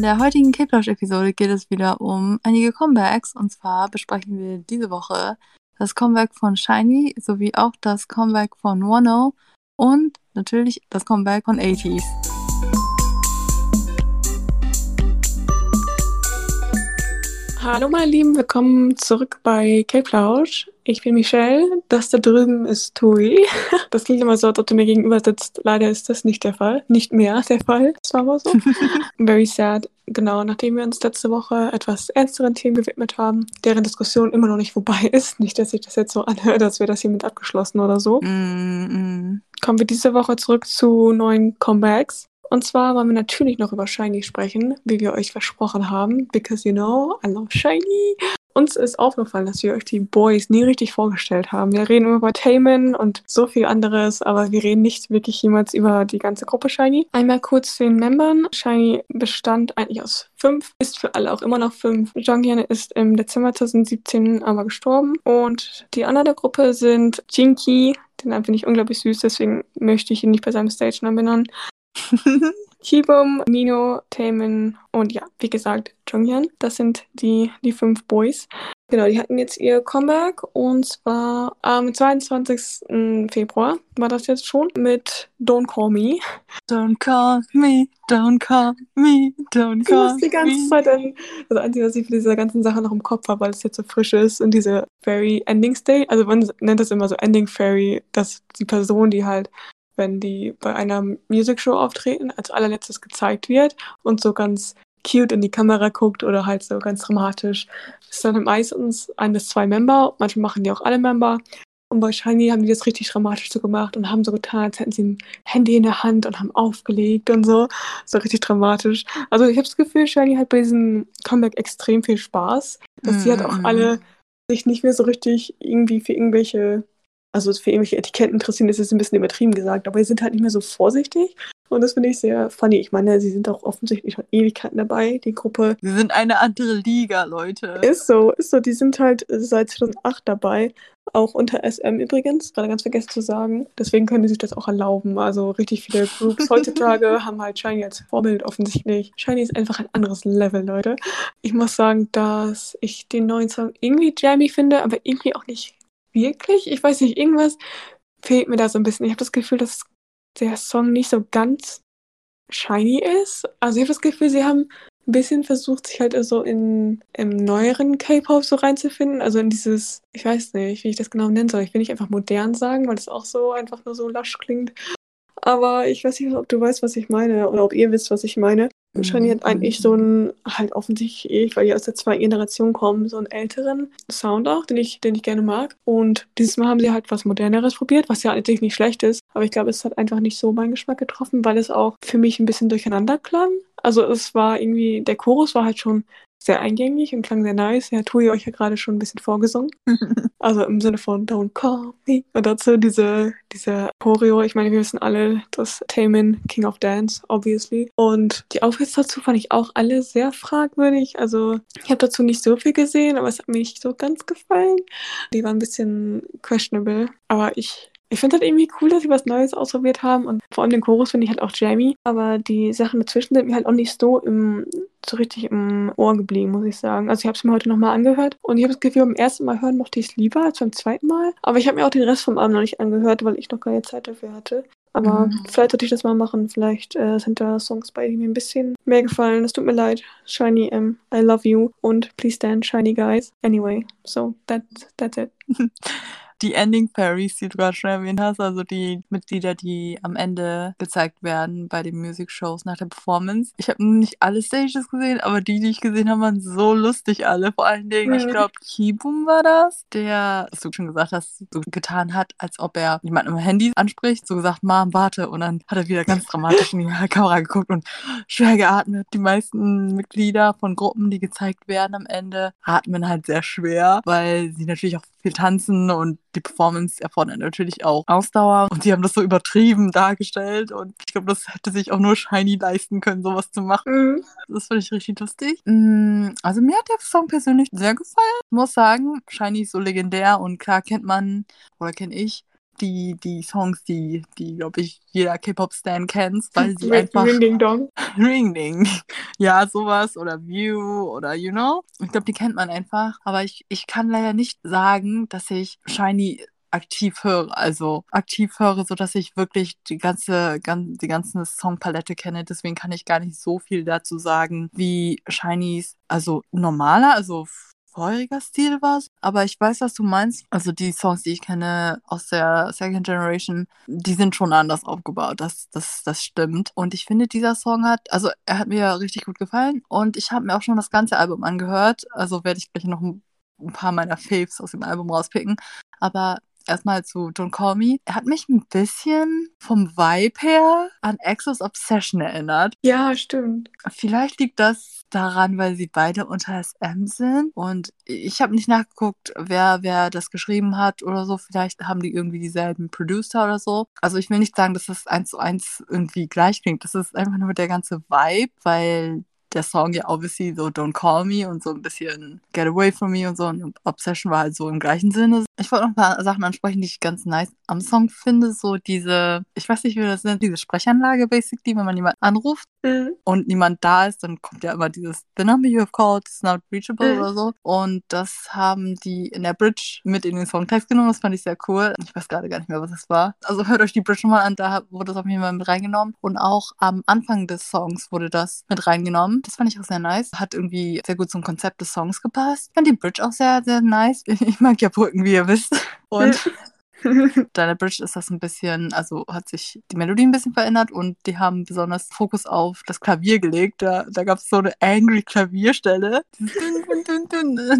In der heutigen K-Plush-Episode geht es wieder um einige Comebacks. Und zwar besprechen wir diese Woche das Comeback von Shiny sowie auch das Comeback von Wano und natürlich das Comeback von 80s. Hallo meine Lieben, willkommen zurück bei K-Plausch. Ich bin Michelle, das da drüben ist Tui. Das klingt immer so, als ob du mir gegenüber sitzt. Leider ist das nicht der Fall. Nicht mehr der Fall. Das war aber so. Very sad. Genau, nachdem wir uns letzte Woche etwas ernsteren Themen gewidmet haben, deren Diskussion immer noch nicht vorbei ist. Nicht, dass ich das jetzt so anhöre, dass wir das hiermit abgeschlossen oder so. Mm -mm. Kommen wir diese Woche zurück zu neuen Comebacks. Und zwar wollen wir natürlich noch über Shiny sprechen, wie wir euch versprochen haben. Because you know, I love Shiny. Uns ist aufgefallen, dass wir euch die Boys nie richtig vorgestellt haben. Wir reden immer über Taman und so viel anderes, aber wir reden nicht wirklich jemals über die ganze Gruppe Shiny. Einmal kurz zu den Membern. Shiny bestand eigentlich aus fünf, ist für alle auch immer noch fünf. Jonghyun ist im Dezember 2017 aber gestorben. Und die anderen der Gruppe sind Jinky, den finde ich unglaublich süß, deswegen möchte ich ihn nicht bei seinem Stage-Namen benennen. Kibum, Mino, Taemin und ja, wie gesagt, Jonghyun. Das sind die, die fünf Boys. Genau, die hatten jetzt ihr Comeback und zwar am 22. Februar war das jetzt schon mit Don't Call Me. Don't call me, don't call me, don't Ich call muss die ganze me. Zeit an das Einzige, was ich für diese ganzen Sachen noch im Kopf habe, weil es jetzt so frisch ist und diese Fairy Ending State, also man nennt das immer so Ending Fairy, dass die Person, die halt wenn die bei einer Music Show auftreten, als allerletztes gezeigt wird und so ganz cute in die Kamera guckt oder halt so ganz dramatisch. Ist dann meistens ein bis zwei Member, manchmal machen die auch alle Member. Und bei Shiny haben die das richtig dramatisch so gemacht und haben so getan, als hätten sie ein Handy in der Hand und haben aufgelegt und so. So richtig dramatisch. Also ich habe das Gefühl, Shiny hat bei diesem Comeback extrem viel Spaß. Dass sie halt auch Mhm. alle sich nicht mehr so richtig irgendwie für irgendwelche also für irgendwelche Etiketten interessieren, ist jetzt ein bisschen übertrieben gesagt, aber sie sind halt nicht mehr so vorsichtig. Und das finde ich sehr funny. Ich meine, sie sind auch offensichtlich schon Ewigkeiten dabei. Die Gruppe Wir sind eine andere Liga, Leute. ist so, ist so. Die sind halt seit 2008 dabei. Auch unter SM übrigens, gerade ganz vergessen zu sagen. Deswegen können die sich das auch erlauben. Also richtig viele Groups heutzutage haben halt Shiny als Vorbild offensichtlich. Shiny ist einfach ein anderes Level, Leute. Ich muss sagen, dass ich den neuen Song irgendwie jammy finde, aber irgendwie auch nicht wirklich. Ich weiß nicht, irgendwas fehlt mir da so ein bisschen. Ich habe das Gefühl, dass der Song nicht so ganz shiny ist. Also ich habe das Gefühl, sie haben ein bisschen versucht, sich halt so in im neueren K-Pop so reinzufinden. Also in dieses, ich weiß nicht, wie ich das genau nennen soll. Ich will nicht einfach modern sagen, weil das auch so einfach nur so lasch klingt. Aber ich weiß nicht, ob du weißt, was ich meine oder ob ihr wisst, was ich meine. Mhm. Shiny hat eigentlich so einen, halt offensichtlich, eh, weil die aus der zweiten Generation kommen, so einen älteren Sound auch, den ich, den ich gerne mag. Und dieses Mal haben sie halt was Moderneres probiert, was ja eigentlich nicht schlecht ist. Aber ich glaube, es hat einfach nicht so meinen Geschmack getroffen, weil es auch für mich ein bisschen durcheinander klang. Also es war irgendwie, der Chorus war halt schon sehr eingängig und klang sehr nice. Ja, Tui euch ja gerade schon ein bisschen vorgesungen. Also im Sinne von Don't call me. Und dazu diese, diese Choreo. Ich meine, wir wissen alle, dass Taemin King of Dance, obviously. Und die Outfits dazu fand ich auch alle sehr fragwürdig. Also ich habe dazu nicht so viel gesehen, aber es hat mir nicht so ganz gefallen. Die waren ein bisschen questionable. Aber ich ich finde halt irgendwie cool, dass sie was Neues ausprobiert haben und vor allem den Chorus finde ich halt auch jammy, aber die Sachen dazwischen sind mir halt auch nicht so im, so richtig im Ohr geblieben, muss ich sagen. Also ich habe es mir heute nochmal angehört und ich habe das Gefühl, beim ersten Mal hören mochte ich es lieber als beim zweiten Mal, aber ich habe mir auch den Rest vom Abend noch nicht angehört, weil ich noch keine Zeit dafür hatte. Aber Mhm. vielleicht sollte ich das mal machen. Vielleicht äh, sind da Songs bei, die mir ein bisschen mehr gefallen. Es tut mir leid. Shiny M, I love you. Und please stand Shiny Guys. Anyway, so that, that's it. die Ending Fairies, die du gerade schon erwähnt hast, also die Mitglieder, die am Ende gezeigt werden bei den Music Shows nach der Performance. Ich habe nicht alle Stages gesehen, aber die, die ich gesehen habe, waren so lustig alle. Vor allen Dingen, ich Mhm. glaube, Kibum war das, der, was du schon gesagt hast, so getan hat, als ob er jemanden am Handy anspricht, so gesagt, Mom, warte. Und dann hat er wieder ganz dramatisch in die Kamera geguckt und schwer geatmet. Die meisten Mitglieder von Gruppen, die gezeigt werden am Ende, atmen halt sehr schwer, weil sie natürlich auch viel tanzen und die Performance erfordert natürlich auch Ausdauer. Und sie haben das so übertrieben dargestellt. Und ich glaube, das hätte sich auch nur Shiny leisten können, sowas zu machen. Mhm. Das fand ich richtig lustig. Mm, Also mir hat der Song persönlich sehr gefallen. Ich muss sagen, Shiny ist so legendär und klar kennt man oder kenne ich die, die Songs, die, die glaube ich, jeder K-Pop-Stan kennt, weil sie Ring, einfach. Ring Ding Dong. Ring Ding. Ja, sowas oder View oder you know. Ich glaube, die kennt man einfach. Aber ich, ich kann leider nicht sagen, dass ich Shiny aktiv höre, also aktiv höre, so dass ich wirklich die ganze, gan die ganze Songpalette kenne. Deswegen kann ich gar nicht so viel dazu sagen, wie Shinies, also normaler, also voriger Stil war. Aber ich weiß, was du meinst. Also die Songs, die ich kenne aus der Second Generation, die sind schon anders aufgebaut. Das, das, das stimmt. Und ich finde, dieser Song hat, also er hat mir richtig gut gefallen. Und ich habe mir auch schon das ganze Album angehört. Also werde ich gleich noch ein paar meiner Faves aus dem Album rauspicken. Aber erstmal zu Don't Call Me. Er hat mich ein bisschen vom Vibe her an Exos Obsession erinnert. Ja, stimmt. Vielleicht liegt das daran, weil sie beide unter SM sind. Und ich habe nicht nachgeguckt, wer, wer das geschrieben hat oder so. Vielleicht haben die irgendwie dieselben Producer oder so. Also ich will nicht sagen, dass das eins zu eins irgendwie gleich klingt. Das ist einfach nur der ganze Vibe, weil der Song ja obviously so Don't Call Me und so ein bisschen Get Away From Me und so und Obsession war halt so im gleichen Sinne. Ich wollte noch ein paar Sachen ansprechen, die ich ganz nice am Song finde. So diese, ich weiß nicht, wie das nennt, diese Sprechanlage basically, wenn man jemanden anruft Mhm. und niemand da ist, dann kommt ja immer dieses The number you have called is not reachable Mhm. oder so. Und das haben die in der Bridge mit in den Songtext genommen. Das fand ich sehr cool. Ich weiß gerade gar nicht mehr, was es war. Also hört euch die Bridge mal an, da wurde das auf jeden Fall mit reingenommen. Und auch am Anfang des Songs wurde das mit reingenommen. Das fand ich auch sehr nice. Hat irgendwie sehr gut zum Konzept des Songs gepasst. Ich fand die Bridge auch sehr, sehr nice. Ich mag ja Brücken, wie ihr wisst. Und Deine Bridge ist das ein bisschen, also hat sich die Melodie ein bisschen verändert und die haben besonders Fokus auf das Klavier gelegt. Da, da gab es so eine angry Klavierstelle.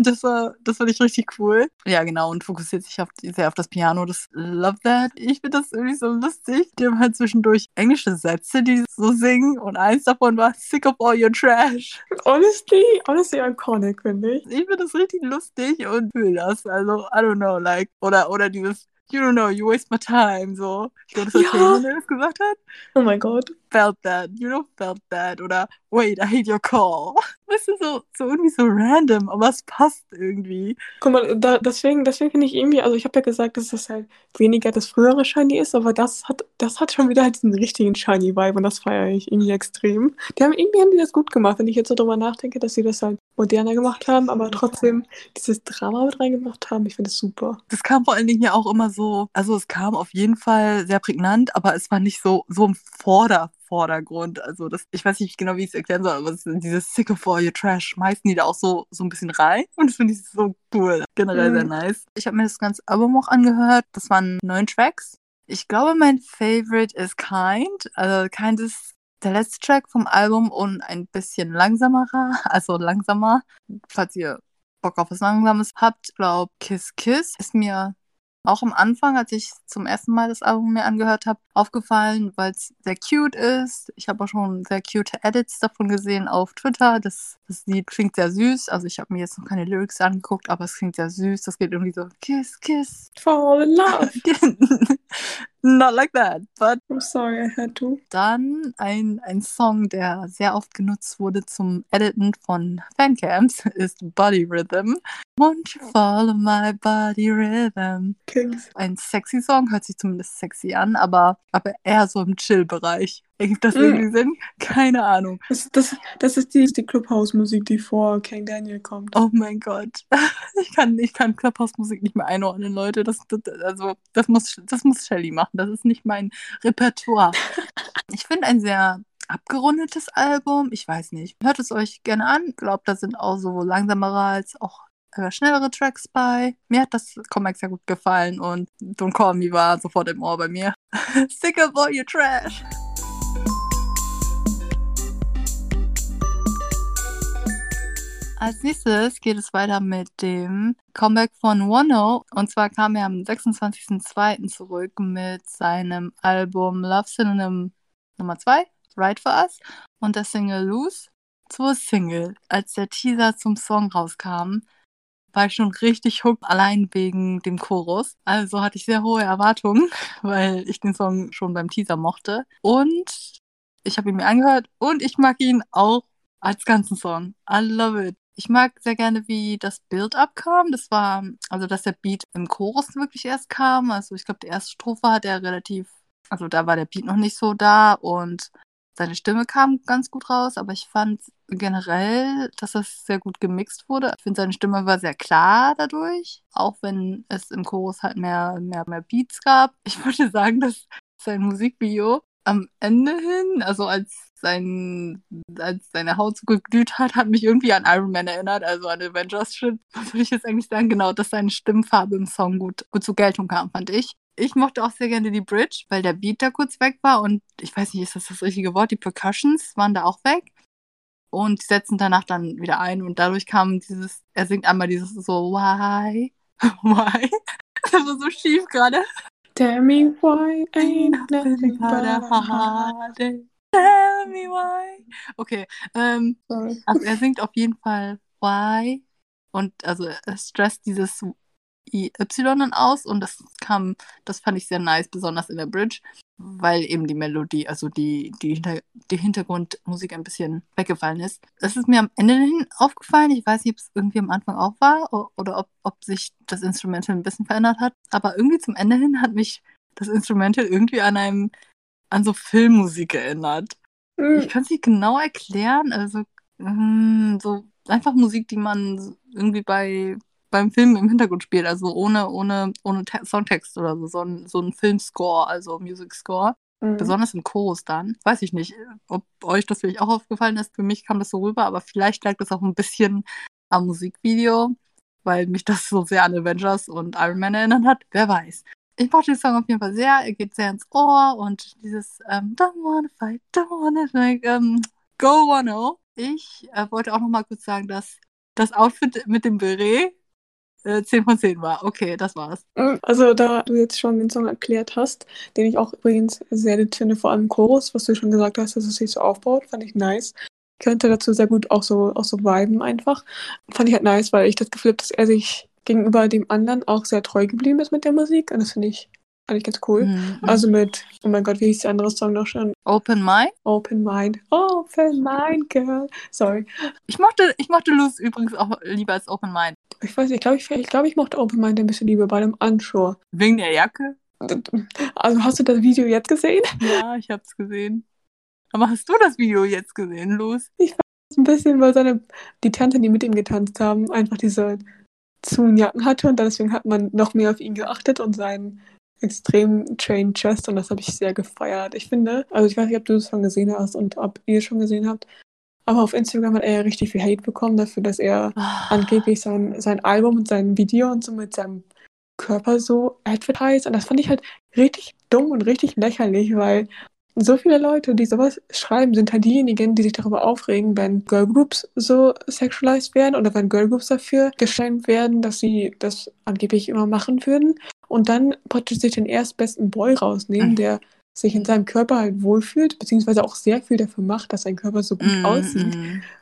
Das war, das fand ich richtig cool. Ja, genau, und fokussiert sich auf, sehr auf das Piano. Das love that. Ich finde das irgendwie so lustig. Die haben halt zwischendurch englische Sätze, die so singen und eins davon war Sick of all your trash. honestly, honestly iconic, finde ich. Ich finde das richtig lustig und fühle das. Also, I don't know, like, oder, oder dieses You don't know, you waste my time, so. Ich glaube, das war Ja. Taylor, das gesagt hat. Oh mein Gott. Felt that, you know, felt that. Oder, wait, I hate your call. Weißt du, so, so irgendwie so random, aber es passt irgendwie. Guck mal, da, deswegen, deswegen finde ich irgendwie, also ich habe ja gesagt, dass das halt weniger das frühere Shiny ist, aber das hat, das hat schon wieder halt diesen richtigen Shiny-Vibe und das feiere ich irgendwie extrem. Die haben irgendwie haben die das gut gemacht, wenn ich jetzt so drüber nachdenke, dass sie das halt moderner gemacht haben, aber trotzdem dieses Drama mit reingebracht haben. Ich finde es super. Das kam vor allen Dingen ja auch immer so, also es kam auf jeden Fall sehr prägnant, aber es war nicht so, so im Vorder Vordergrund. Also das, ich weiß nicht genau, wie ich es erklären soll, aber es, dieses Sick of all your trash schmeißen die da auch so, so ein bisschen rein. Und das finde ich so cool. Generell sehr Mhm. nice. Ich habe mir das ganze Album auch angehört. Das waren neun Tracks. Ich glaube, mein Favorite ist Kind. Also Kind ist der letzte Track vom Album und ein bisschen langsamerer, also langsamer. Falls ihr Bock auf was Langsames habt, glaub Kiss Kiss ist mir auch am Anfang, als ich zum ersten Mal das Album mir angehört habe, aufgefallen, weil es sehr cute ist. Ich habe auch schon sehr cute Edits davon gesehen auf Twitter. Das, das Lied klingt sehr süß. Also ich habe mir jetzt noch keine Lyrics angeguckt, aber es klingt sehr süß. Das geht irgendwie so Kiss, Kiss. Fall in love. Not like that, but I'm sorry, I had to. dann ein, ein Song, der sehr oft genutzt wurde zum Editen von Fancams, ist Body Rhythm. Won't you follow my body rhythm? Kings. Ein sexy Song, hört sich zumindest sexy an, aber, aber eher so im Chill-Bereich. Ergibt das Mm. irgendwie Sinn? Keine Ahnung. Das, das, das ist die, die Clubhouse-Musik, die vor King Daniel kommt. Oh mein Gott. Ich kann, ich kann Clubhouse-Musik nicht mehr einordnen, Leute. Das, das, also, das, muss, das muss Shelly machen. Das ist nicht mein Repertoire. Ich finde ein sehr abgerundetes Album. Ich weiß nicht. Hört es euch gerne an. Ich glaube, da sind auch so langsamere als auch äh, schnellere Tracks bei. Mir hat das Comeback sehr gut gefallen und Don't Call Me war sofort im Ohr bei mir. Sick of all your trash. Als nächstes geht es weiter mit dem Comeback von Wano. Und zwar kam er am 26.02. zurück mit seinem Album Love Synonym Nummer 2, Right for Us, und der Single Loose zur Single. Als der Teaser zum Song rauskam, war ich schon richtig hooked, allein wegen dem Chorus. Also hatte ich sehr hohe Erwartungen, weil ich den Song schon beim Teaser mochte. Und ich habe ihn mir angehört und ich mag ihn auch als ganzen Song. I love it. Ich mag sehr gerne, wie das Build-up kam. Das war, also dass der Beat im Chorus wirklich erst kam. Also ich glaube, die erste Strophe hat er relativ, also da war der Beat noch nicht so da und seine Stimme kam ganz gut raus, aber ich fand generell, dass das sehr gut gemixt wurde. Ich finde, seine Stimme war sehr klar dadurch, auch wenn es im Chorus halt mehr, mehr, mehr Beats gab. Ich würde sagen, dass sein Musikvideo am Ende hin, also als sein, als seine Haut so geglüht hat, hat mich irgendwie an Iron Man erinnert, also an Avengers Shit. Was würde ich jetzt eigentlich sagen? Genau, dass seine Stimmfarbe im Song gut, gut zur Geltung kam, fand ich. Ich mochte auch sehr gerne die Bridge, weil der Beat da kurz weg war und ich weiß nicht, ist das das richtige Wort? Die Percussions waren da auch weg und setzen danach dann wieder ein und dadurch kam dieses, er singt einmal dieses so, why, why? Das war so schief gerade. Tell me why ain't nothing but a heartache. Tell me why. Okay, ähm, also er singt auf jeden Fall why und also er stresst dieses IY dann aus und das kam, das fand ich sehr nice, besonders in der Bridge, weil eben die Melodie, also die, die, Hinter die Hintergrundmusik ein bisschen weggefallen ist. Das ist mir am Ende hin aufgefallen. Ich weiß nicht, ob es irgendwie am Anfang auch war oder ob, ob sich das Instrumental ein bisschen verändert hat. Aber irgendwie zum Ende hin hat mich das Instrumental irgendwie an einem, an so Filmmusik erinnert. Mhm. Ich kann es nicht genau erklären. Also, mh, hm, so einfach Musik, die man irgendwie bei beim Film im Hintergrund spielt, also ohne, ohne, ohne Songtext oder so, so ein, so ein Filmscore, also Music Score. Mhm. Besonders im Chorus dann. Weiß ich nicht, ob euch das vielleicht auch aufgefallen ist. Für mich kam das so rüber, aber vielleicht lag das auch ein bisschen am Musikvideo, weil mich das so sehr an Avengers und Iron Man erinnert hat. Wer weiß. Ich mochte den Song auf jeden Fall sehr. Er geht sehr ins Ohr und dieses ähm, Don't wanna fight, don't wanna like, ähm, go wanna. Ich äh, wollte auch noch mal kurz sagen, dass das Outfit mit dem Beret äh, 10 von 10 war. Okay, das war's. Mm, also, da du jetzt schon den Song erklärt hast, den ich auch übrigens sehr nett finde, vor allem Chorus, was du schon gesagt hast, dass es sich so aufbaut, fand ich nice. Ich könnte dazu sehr gut auch so, auch so viben einfach. Fand ich halt nice, weil ich das Gefühl habe, dass er sich gegenüber dem anderen auch sehr treu geblieben ist mit der Musik. Und das finde ich eigentlich ganz cool. Mhm. Also mit, oh mein Gott, wie hieß der andere Song noch schon? Open Mind? Open Mind. Open Mind, Girl. Sorry. Ich mochte, ich mochte Luz übrigens auch lieber als Open Mind. Ich weiß nicht, ich glaube, ich, ich, glaub, ich mochte Open Mind ein bisschen lieber bei dem Anschur. Wegen der Jacke? Also hast du das Video jetzt gesehen? Ja, ich hab's gesehen. Aber hast du das Video jetzt gesehen, Luz? Ich weiß ein bisschen, weil seine, die Tante, die mit ihm getanzt haben, einfach diese zu Jacken hatte und deswegen hat man noch mehr auf ihn geachtet und seinen extrem trained Chest und das habe ich sehr gefeiert. Ich finde, also ich weiß nicht, ob du das schon gesehen hast und ob ihr es schon gesehen habt, aber auf Instagram hat er ja richtig viel Hate bekommen dafür, dass er oh. angeblich sein, sein Album und sein Video und so mit seinem Körper so advertised und das fand ich halt richtig dumm und richtig lächerlich, weil so viele Leute, die sowas schreiben, sind halt diejenigen, die sich darüber aufregen, wenn Girlgroups so sexualized werden oder wenn Girlgroups dafür geschämt werden, dass sie das angeblich immer machen würden und dann praktisch sich den erstbesten Boy rausnehmen, mhm. der sich in seinem Körper halt wohlfühlt, beziehungsweise auch sehr viel dafür macht, dass sein Körper so gut mm, aussieht.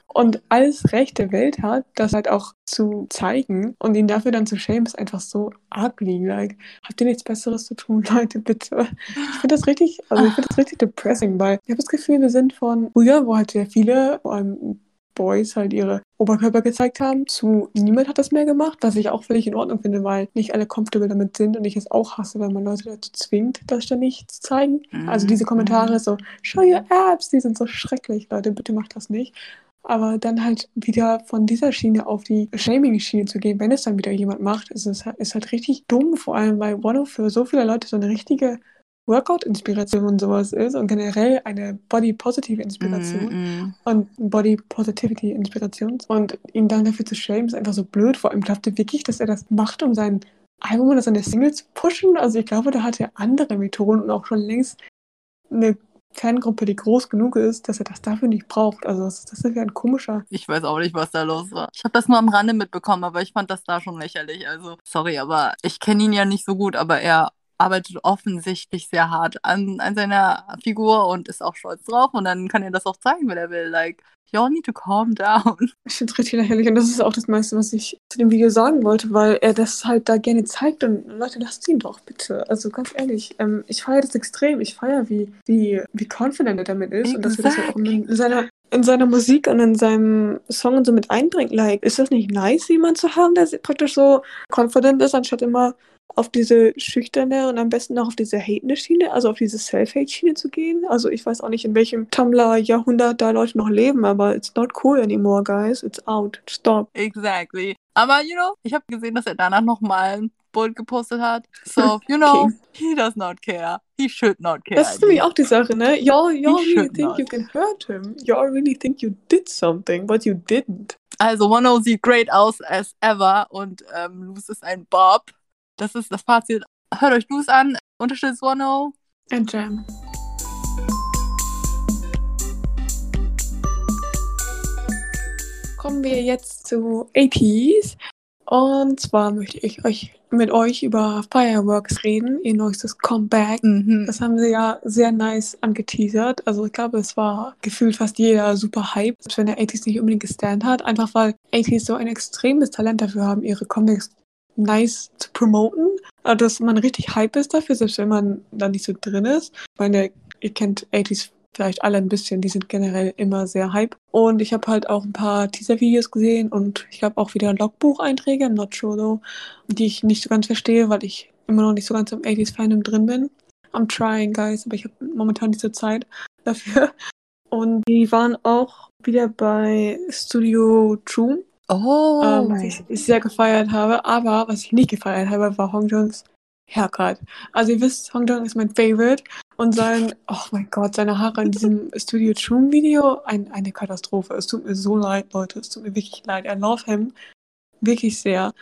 Und alles Recht der Welt hat, das halt auch zu zeigen und ihn dafür dann zu schämen, ist einfach so ugly. Like, habt ihr nichts Besseres zu tun, Leute, bitte? Ich finde das richtig, also ich finde das richtig depressing, weil ich habe das Gefühl, wir sind von früher, wo halt sehr viele, vor allem Boys halt ihre Oberkörper gezeigt haben. Zu niemand hat das mehr gemacht, was ich auch völlig in Ordnung finde, weil nicht alle comfortable damit sind und ich es auch hasse, wenn man Leute dazu zwingt, das ständig zu zeigen. Mhm. Also diese Kommentare so, show your abs, die sind so schrecklich, Leute, bitte macht das nicht. Aber dann halt wieder von dieser Schiene auf die Shaming-Schiene zu gehen, wenn es dann wieder jemand macht, ist es ist halt richtig dumm, vor allem weil One für so viele Leute so eine richtige Workout-Inspiration und sowas ist und generell eine Body-Positive-Inspiration mm, mm. und Body-Positivity-Inspiration. Und ihn dann dafür zu schämen, ist einfach so blöd. Vor allem glaubte wirklich, dass er das macht, um sein Album oder seine Single zu pushen. Also ich glaube, da hat er andere Methoden und auch schon längst eine Fangruppe, die groß genug ist, dass er das dafür nicht braucht. Also das, das ist ja ein komischer. Ich weiß auch nicht, was da los war. Ich habe das nur am Rande mitbekommen, aber ich fand das da schon lächerlich. Also sorry, aber ich kenne ihn ja nicht so gut, aber er arbeitet offensichtlich sehr hart an, an seiner Figur und ist auch stolz drauf und dann kann er das auch zeigen, wenn er will. Like, y'all need to calm down. Ich finde es richtig lächerlich und das ist auch das meiste, was ich zu dem Video sagen wollte, weil er das halt da gerne zeigt und Leute, lasst ihn doch bitte. Also ganz ehrlich, ähm, ich feiere das extrem. Ich feiere, wie, wie, wie confident er damit ist exactly. und dass er das auch in seiner in seiner Musik und in seinem Song und so mit einbringt. Like, ist das nicht nice, jemand zu haben, der praktisch so confident ist, anstatt immer auf diese schüchterne und am besten noch auf diese hatende Schiene, also auf diese Self-Hate-Schiene zu gehen. Also ich weiß auch nicht, in welchem Tumblr-Jahrhundert da Leute noch leben, aber it's not cool anymore, guys. It's out. Stop. Exactly. Aber, you know, ich habe gesehen, dass er danach nochmal ein Bild gepostet hat. So, you know, okay. he does not care. He should not care. Das ist nämlich auch die Sache, ne? Y'all, y'all really think not. you can hurt him. Y'all really think you did something, but you didn't. Also, Mono sieht great aus as ever und ähm, Luz ist ein Bob. Das ist das Fazit. Hört euch Luz an, unterstützt Wano. And Jam. Kommen wir jetzt zu APs. Und zwar möchte ich euch mit euch über Fireworks reden, ihr neuestes Comeback. Mhm. Das haben sie ja sehr nice angeteasert. Also ich glaube, es war gefühlt fast jeder super hype, selbst wenn der 80s nicht unbedingt gestand hat. Einfach weil 80s so ein extremes Talent dafür haben, ihre Comics nice zu promoten. Also dass man richtig hype ist dafür, selbst wenn man da nicht so drin ist. Ich meine, ihr kennt 80s vielleicht alle ein bisschen, die sind generell immer sehr hype. Und ich habe halt auch ein paar Teaser-Videos gesehen und ich habe auch wieder Logbucheinträge, I'm not sure though, die ich nicht so ganz verstehe, weil ich immer noch nicht so ganz im 80s-Fandom drin bin. I'm trying, guys, aber ich habe momentan nicht so Zeit dafür. Und die waren auch wieder bei Studio True. Oh. Ähm, was ich sehr gefeiert habe. Aber was ich nicht gefeiert habe, war Hong Jongs Haircut. Also ihr wisst, Hong Jong ist mein Favorite und sein, oh mein Gott, seine Haare in diesem Studio Chum Video, ein, eine Katastrophe. Es tut mir so leid, Leute, es tut mir wirklich leid. I love him wirklich sehr.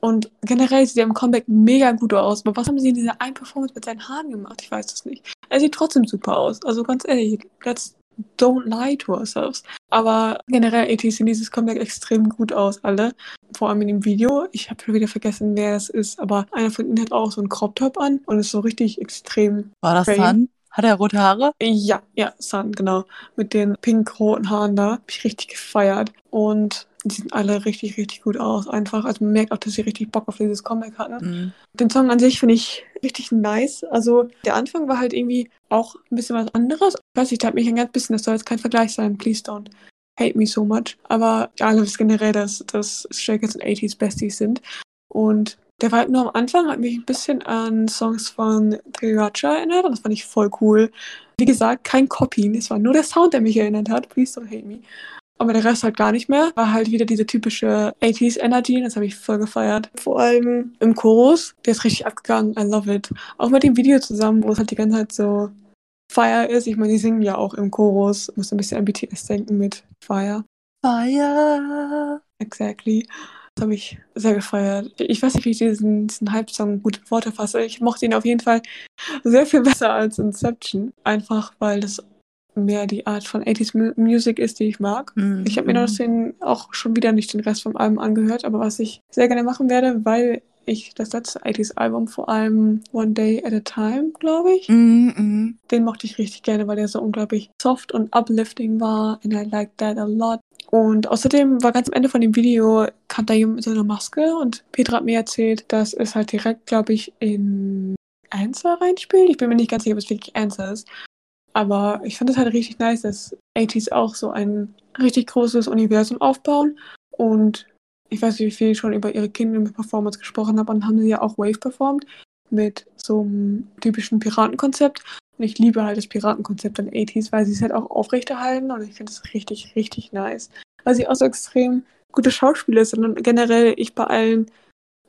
Und generell sieht er im Comeback mega gut aus. Aber was haben sie in dieser einen Performance mit seinen Haaren gemacht? Ich weiß das nicht. Er sieht trotzdem super aus. Also ganz ehrlich, let's don't lie to ourselves. Aber generell, AT sehen dieses Comeback extrem gut aus, alle. Vor allem in dem Video. Ich habe schon wieder vergessen, wer es ist, aber einer von ihnen hat auch so einen Crop Top an und ist so richtig extrem. War das Sun? Hat er rote Haare? Ja, ja, Sun, genau. Mit den pink-roten Haaren da. Hab ich richtig gefeiert. Und die sehen alle richtig, richtig gut aus. Einfach, also man merkt auch, dass sie richtig Bock auf dieses Comeback hatten. Mhm. Den Song an sich finde ich richtig nice. Also der Anfang war halt irgendwie auch ein bisschen was anderes. Ich weiß nicht, da hat mich ein ganz bisschen, das soll jetzt kein Vergleich sein, please don't hate me so much. Aber ja, wissen generell, dass, dass Stray Kids und 80s Besties sind. Und der war halt nur am Anfang, hat mich ein bisschen an Songs von Triracha erinnert und das fand ich voll cool. Wie gesagt, kein Copy, es war nur der Sound, der mich erinnert hat. Please don't hate me. Aber der Rest halt gar nicht mehr. War halt wieder diese typische 80s Energy. Das habe ich voll gefeiert. Vor allem im Chorus. Der ist richtig abgegangen. I love it. Auch mit dem Video zusammen, wo es halt die ganze Zeit so Fire ist. Ich meine, die singen ja auch im Chorus. Muss ein bisschen an BTS denken mit Fire. Fire. Exactly. Das habe ich sehr gefeiert. Ich weiß nicht, wie ich diesen, diesen Halbsong gut in Worte fasse. Ich mochte ihn auf jeden Fall sehr viel besser als Inception. Einfach, weil das mehr die Art von 80s Music ist, die ich mag. Mhm. Ich habe mir noch den, auch schon wieder nicht den Rest vom Album angehört, aber was ich sehr gerne machen werde, weil ich das letzte 80s Album vor allem One Day at a Time, glaube ich. Mhm, den mochte ich richtig gerne, weil der so unglaublich soft und uplifting war and I like that a lot. Und außerdem war ganz am Ende von dem Video, kam da jemand mit so einer Maske und Petra hat mir erzählt, dass es halt direkt, glaube ich, in Answer reinspielt. Ich bin mir nicht ganz sicher, ob es wirklich Answer ist. Aber ich fand es halt richtig nice, dass 80s auch so ein richtig großes Universum aufbauen. Und ich weiß nicht, wie viel ich schon über ihre Kingdom-Performance gesprochen habe, und haben sie ja auch Wave performt mit so einem typischen Piratenkonzept. Und ich liebe halt das Piratenkonzept an 80s, weil sie es halt auch aufrechterhalten und ich finde es richtig, richtig nice. Weil sie auch so extrem gute Schauspieler sind und generell ich bei allen,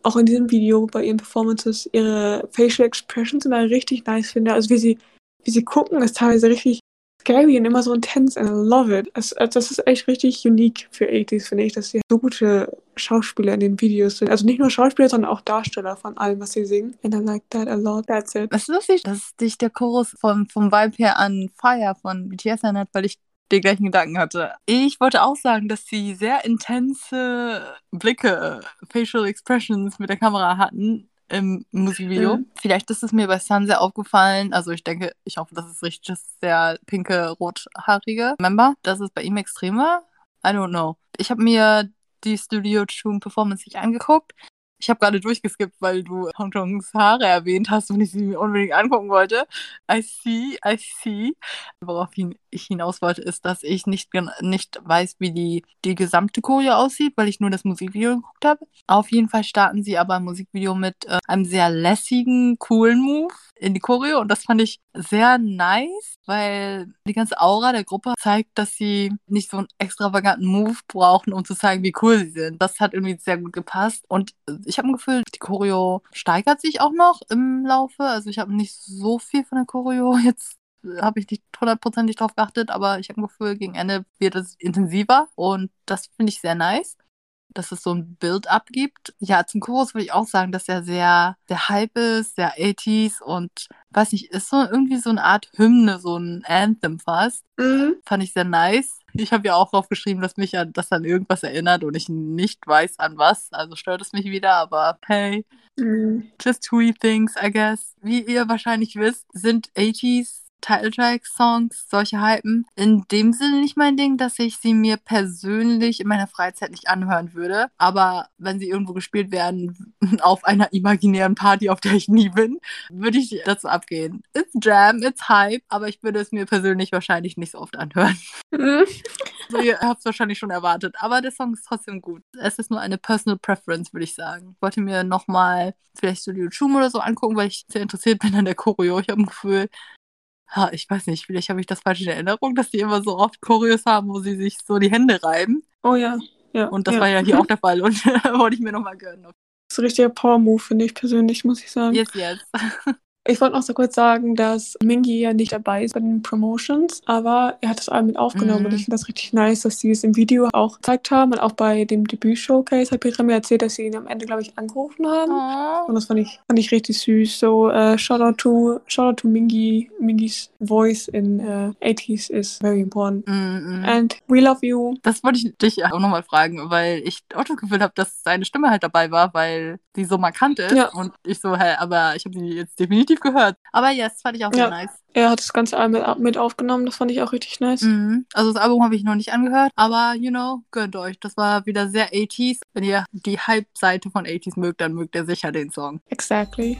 auch in diesem Video, bei ihren Performances, ihre Facial Expressions immer richtig nice finde. Also wie sie wie sie gucken, ist teilweise richtig scary und immer so intens and I love it. Also, das ist echt richtig unique für 80s, finde ich, dass sie so gute Schauspieler in den Videos sind. Also nicht nur Schauspieler, sondern auch Darsteller von allem, was sie singen. And I like that a lot. That's it. Es ist lustig, dass dich der Chorus vom, vom Vibe her an Fire von BTS erinnert, weil ich den gleichen Gedanken hatte. Ich wollte auch sagen, dass sie sehr intense Blicke, Facial Expressions mit der Kamera hatten im Musikvideo. Mhm. Vielleicht ist es mir bei Sun sehr aufgefallen. Also ich denke, ich hoffe, das ist richtig, das ist der pinke, rothaarige Member, dass es bei ihm extrem war. I don't know. Ich habe mir die Studio Tune Performance nicht angeguckt. Ich habe gerade durchgeskippt, weil du Hong Kongs Haare erwähnt hast und ich sie mir unbedingt angucken wollte. I see, I see. Woraufhin ich hinaus wollte, ist, dass ich nicht, nicht weiß, wie die, die gesamte Choreo aussieht, weil ich nur das Musikvideo geguckt habe. Auf jeden Fall starten sie aber ein Musikvideo mit äh, einem sehr lässigen, coolen Move in die Choreo und das fand ich sehr nice, weil die ganze Aura der Gruppe zeigt, dass sie nicht so einen extravaganten Move brauchen, um zu zeigen, wie cool sie sind. Das hat irgendwie sehr gut gepasst und ich habe ein Gefühl, die Choreo steigert sich auch noch im Laufe. Also ich habe nicht so viel von der Choreo jetzt habe ich nicht hundertprozentig drauf geachtet, aber ich habe ein Gefühl, gegen Ende wird es intensiver und das finde ich sehr nice dass es so ein Build-up gibt. Ja, zum Chorus würde ich auch sagen, dass er sehr, sehr Hype ist, sehr 80s und weiß nicht, ist so irgendwie so eine Art Hymne, so ein Anthem fast. Mhm. Fand ich sehr nice. Ich habe ja auch drauf geschrieben, dass mich an das an irgendwas erinnert und ich nicht weiß an was. Also stört es mich wieder, aber hey, mhm. just two things, I guess. Wie ihr wahrscheinlich wisst, sind 80s Titeltrack-Songs, solche Hypen, in dem Sinne nicht mein Ding, dass ich sie mir persönlich in meiner Freizeit nicht anhören würde. Aber wenn sie irgendwo gespielt werden, auf einer imaginären Party, auf der ich nie bin, würde ich dazu abgehen. It's Jam, it's Hype, aber ich würde es mir persönlich wahrscheinlich nicht so oft anhören. Mhm. so, ihr habt es wahrscheinlich schon erwartet, aber der Song ist trotzdem gut. Es ist nur eine Personal Preference, würde ich sagen. Ich wollte mir nochmal vielleicht Studio Chum oder so angucken, weil ich sehr interessiert bin an der Choreo. Ich habe ein Gefühl, ha, ich weiß nicht, vielleicht habe ich das falsch in Erinnerung, dass die immer so oft Choreos haben, wo sie sich so die Hände reiben. Oh ja, ja. Und das ja. war ja hier auch der Fall und wollte ich mir nochmal gönnen. Das ist ein richtiger Power-Move, finde ich persönlich, muss ich sagen. Yes, yes. Ich wollte noch so kurz sagen, dass Mingy ja nicht dabei ist bei den Promotions, aber er hat das Album mit aufgenommen mhm. und ich finde das richtig nice, dass sie es im Video auch gezeigt haben und auch bei dem Debüt-Showcase hat Petra mir erzählt, dass sie ihn am Ende, glaube ich, angerufen haben. Oh. Und das fand ich, fand ich richtig süß. So, uh, shout out to, shout out to Mingy. Mingys voice in uh, äh, 80s is very important. Mhm. And we love you. Das wollte ich dich auch nochmal fragen, weil ich auch das Gefühl habe, dass seine Stimme halt dabei war, weil sie so markant ist. Ja. Und ich so, hä, aber ich habe sie jetzt definitiv gehört. Aber yes, fand ich auch sehr nice. Er hat das ganze Album mit aufgenommen, das fand ich auch richtig nice. Mhm. Also das Album habe ich noch nicht angehört, aber you know, gönnt euch. Das war wieder sehr 80s. Wenn ihr die Hype-Seite von 80s mögt, dann mögt ihr sicher den Song. Exactly.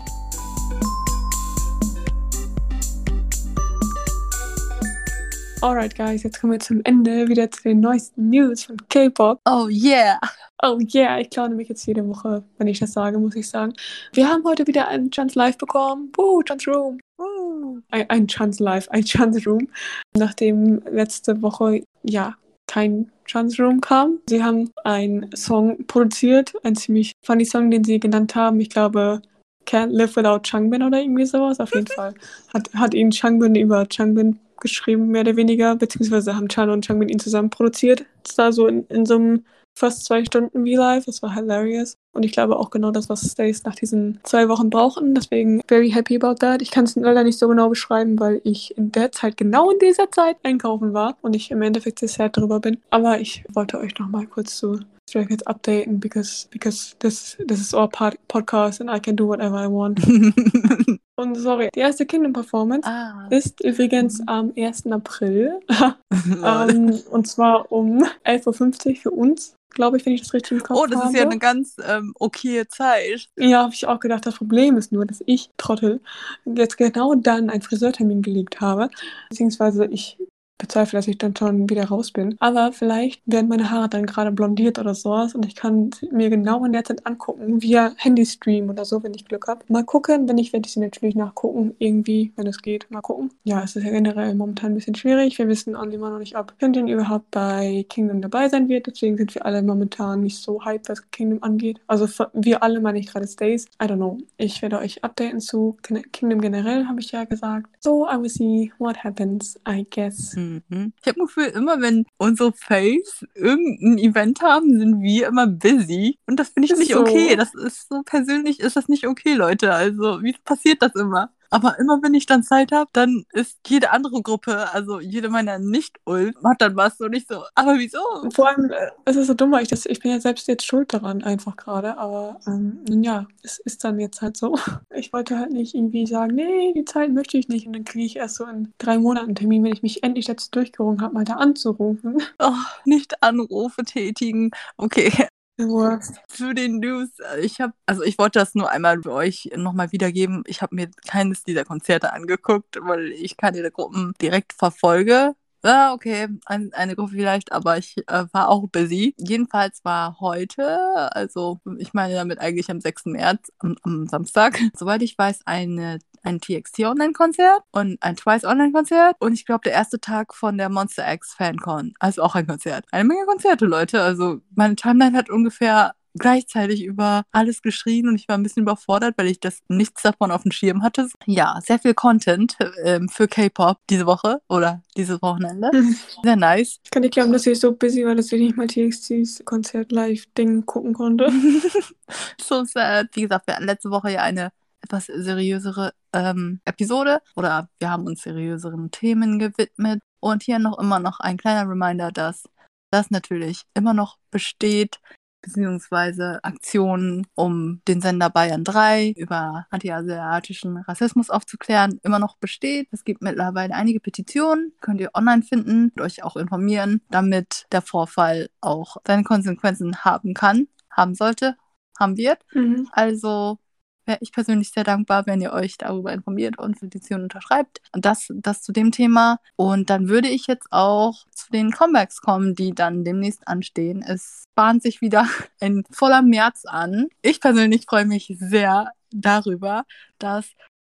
Alright, guys, jetzt kommen wir zum Ende wieder zu den neuesten News von K-Pop. Oh yeah! Oh yeah, ich klaue nämlich jetzt jede Woche, wenn ich das sage, muss ich sagen. Wir haben heute wieder einen Chance Live bekommen. Woo, Chance Room. Woo. Ein, ein Chance Live, ein Chance Room. Nachdem letzte Woche, ja, kein Chance Room kam. Sie haben einen Song produziert, einen ziemlich funny Song, den sie genannt haben. Ich glaube, Can't Live Without Changbin oder irgendwie sowas. Auf jeden Fall hat, hat ihn Changbin über Changbin geschrieben, mehr oder weniger, beziehungsweise haben Chan und Changmin ihn zusammen produziert. Das war so in, in so einem fast zwei Stunden V-Live. Das war hilarious. Und ich glaube auch genau das, was Stays nach diesen zwei Wochen brauchen. Deswegen very happy about that. Ich kann es leider nicht so genau beschreiben, weil ich in der Zeit, genau in dieser Zeit einkaufen war und ich im Endeffekt sehr sad darüber bin. Aber ich wollte euch noch mal kurz zu Stray Kids updaten, because, because this, this is our pod podcast and I can do whatever I want. Und sorry, die erste Kingdom Performance ah. ist übrigens am 1. April. um, und zwar um 11.50 Uhr für uns glaube ich, wenn ich das richtig im Kopf habe. Oh, das habe. ist ja eine ganz ähm, okaye Zeit. Ja, habe ich auch gedacht. Das Problem ist nur, dass ich, Trottel, jetzt genau dann einen Friseurtermin gelegt habe. Beziehungsweise ich bezweifle, dass ich dann schon wieder raus bin. Aber vielleicht werden meine Haare dann gerade blondiert oder sowas und ich kann mir genau in der Zeit angucken, via Handystream oder so, wenn ich Glück habe. Mal gucken, wenn nicht, werde ich sie natürlich nachgucken, irgendwie, wenn es geht. Mal gucken. Ja, es ist ja generell momentan ein bisschen schwierig. Wir wissen auch immer noch nicht, ob Hyunjin überhaupt bei Kingdom dabei sein wird. Deswegen sind wir alle momentan nicht so hyped, was Kingdom angeht. Also wir alle meine ich gerade Stays. I don't know. Ich werde euch updaten zu Kingdom generell, habe ich ja gesagt. So, I will see what happens, I guess. Hm. Mhm. Ich habe Gefühl, immer wenn unsere Face irgendein Event haben, sind wir immer busy. Und das finde ich ist nicht so. okay. Das ist so persönlich ist das nicht okay, Leute. Also, wie passiert das immer? Aber immer wenn ich dann Zeit habe, dann ist jede andere Gruppe, also jede meiner Nicht-Ult, macht dann was und ich so, aber wieso? Vor allem, äh, es ist so dumm, weil ich das, ich bin ja selbst jetzt schuld daran, einfach gerade, aber ähm, ja, es ist dann jetzt halt so. Ich wollte halt nicht irgendwie sagen, nee, die Zeit möchte ich nicht und dann kriege ich erst so in drei Monaten einen Termin, wenn ich mich endlich dazu durchgerungen habe, mal da anzurufen. Oh, nicht Anrufe tätigen. Okay, für den News, ich habe, also ich wollte das nur einmal für euch nochmal wiedergeben. Ich habe mir keines dieser Konzerte angeguckt, weil ich keine Gruppen direkt verfolge. Ja, okay, ein, eine Gruppe vielleicht, aber ich äh, war auch busy. Jedenfalls war heute, also ich meine damit eigentlich am 6. März, am, am Samstag, soweit ich weiß, eine ein TXT Online-Konzert und ein Twice Online-Konzert und ich glaube der erste Tag von der Monster X FanCon, also auch ein Konzert. Eine Menge Konzerte, Leute. Also meine Timeline hat ungefähr gleichzeitig über alles geschrien und ich war ein bisschen überfordert, weil ich das nichts davon auf dem Schirm hatte. Ja, sehr viel Content ähm, für K-Pop diese Woche oder dieses Wochenende. Sehr nice. Ich kann nicht glauben, dass ich so busy war, dass ich nicht mal TXTs Konzert-Live-Ding gucken konnte. so sad. Wie gesagt, wir hatten letzte Woche ja eine etwas seriösere ähm, Episode oder wir haben uns seriöseren Themen gewidmet. Und hier noch immer noch ein kleiner Reminder, dass das natürlich immer noch besteht beziehungsweise Aktionen, um den Sender Bayern 3 über antiasiatischen Rassismus aufzuklären, immer noch besteht. Es gibt mittlerweile einige Petitionen, könnt ihr online finden und euch auch informieren, damit der Vorfall auch seine Konsequenzen haben kann, haben sollte, haben wird. Mhm. Also wäre ich persönlich sehr dankbar, wenn ihr euch darüber informiert und Petitionen unterschreibt. Das, das zu dem Thema. Und dann würde ich jetzt auch zu den Comebacks kommen, die dann demnächst anstehen. Es bahnt sich wieder ein voller März an. Ich persönlich freue mich sehr darüber, dass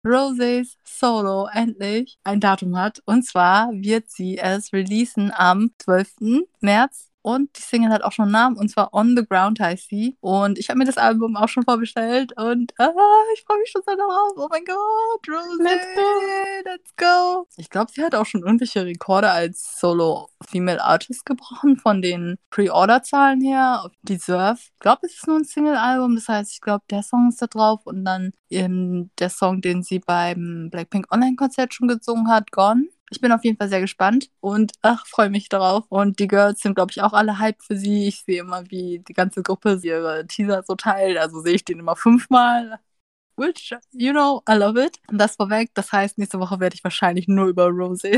Roses Solo endlich ein Datum hat. Und zwar wird sie es releasen am 12. März und die Single hat auch schon einen Namen und zwar On the Ground heißt sie. Und ich habe mir das Album auch schon vorbestellt und ah, ich freue mich schon so darauf. Oh mein Gott, Rose, let's go. Let's go. Ich glaube, sie hat auch schon irgendwelche Rekorde als Solo-Female Artist gebrochen von den Pre-Order-Zahlen her. Auf Deserve. Ich glaube, es ist nur ein Single-Album. Das heißt, ich glaube, der Song ist da drauf und dann der Song, den sie beim Blackpink Online-Konzert schon gesungen hat, Gone. Ich bin auf jeden Fall sehr gespannt und ach, freue mich darauf. Und die Girls sind, glaube ich, auch alle hype für sie. Ich sehe immer, wie die ganze Gruppe ihre Teaser so teilt. Also sehe ich den immer fünfmal which, you know, I love it. Und das vorweg, das heißt, nächste Woche werde ich wahrscheinlich nur über Rose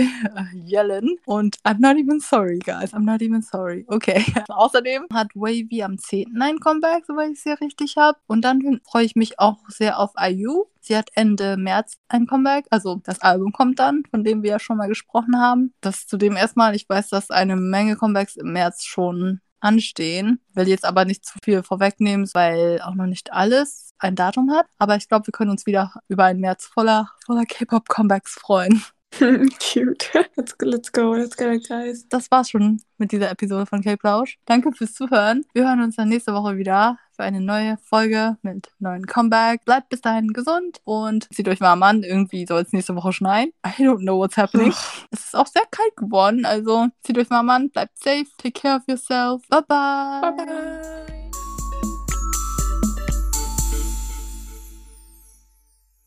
yellen. Und I'm not even sorry, guys. I'm not even sorry. Okay. Außerdem hat Wavy am 10. ein Comeback, soweit ich es hier richtig habe. Und dann freue ich mich auch sehr auf IU. Sie hat Ende März ein Comeback, also das Album kommt dann, von dem wir ja schon mal gesprochen haben. Das zudem erstmal, ich weiß, dass eine Menge Comebacks im März schon anstehen. Will jetzt aber nicht zu viel vorwegnehmen, weil auch noch nicht alles ein Datum hat. Aber ich glaube, wir können uns wieder über einen März voller, voller K-Pop-Comebacks freuen. Cute. Let's go, let's go, let's go, guys. Das war's schon mit dieser Episode von K-Plausch. Danke fürs Zuhören. Wir hören uns dann nächste Woche wieder für eine neue Folge mit neuen Comeback. Bleibt bis dahin gesund und zieht euch warm an. Irgendwie soll es nächste Woche schneien. I don't know what's happening. es ist auch sehr kalt geworden. Also zieht euch warm an, bleibt safe, take care of yourself. Bye bye. Bye bye.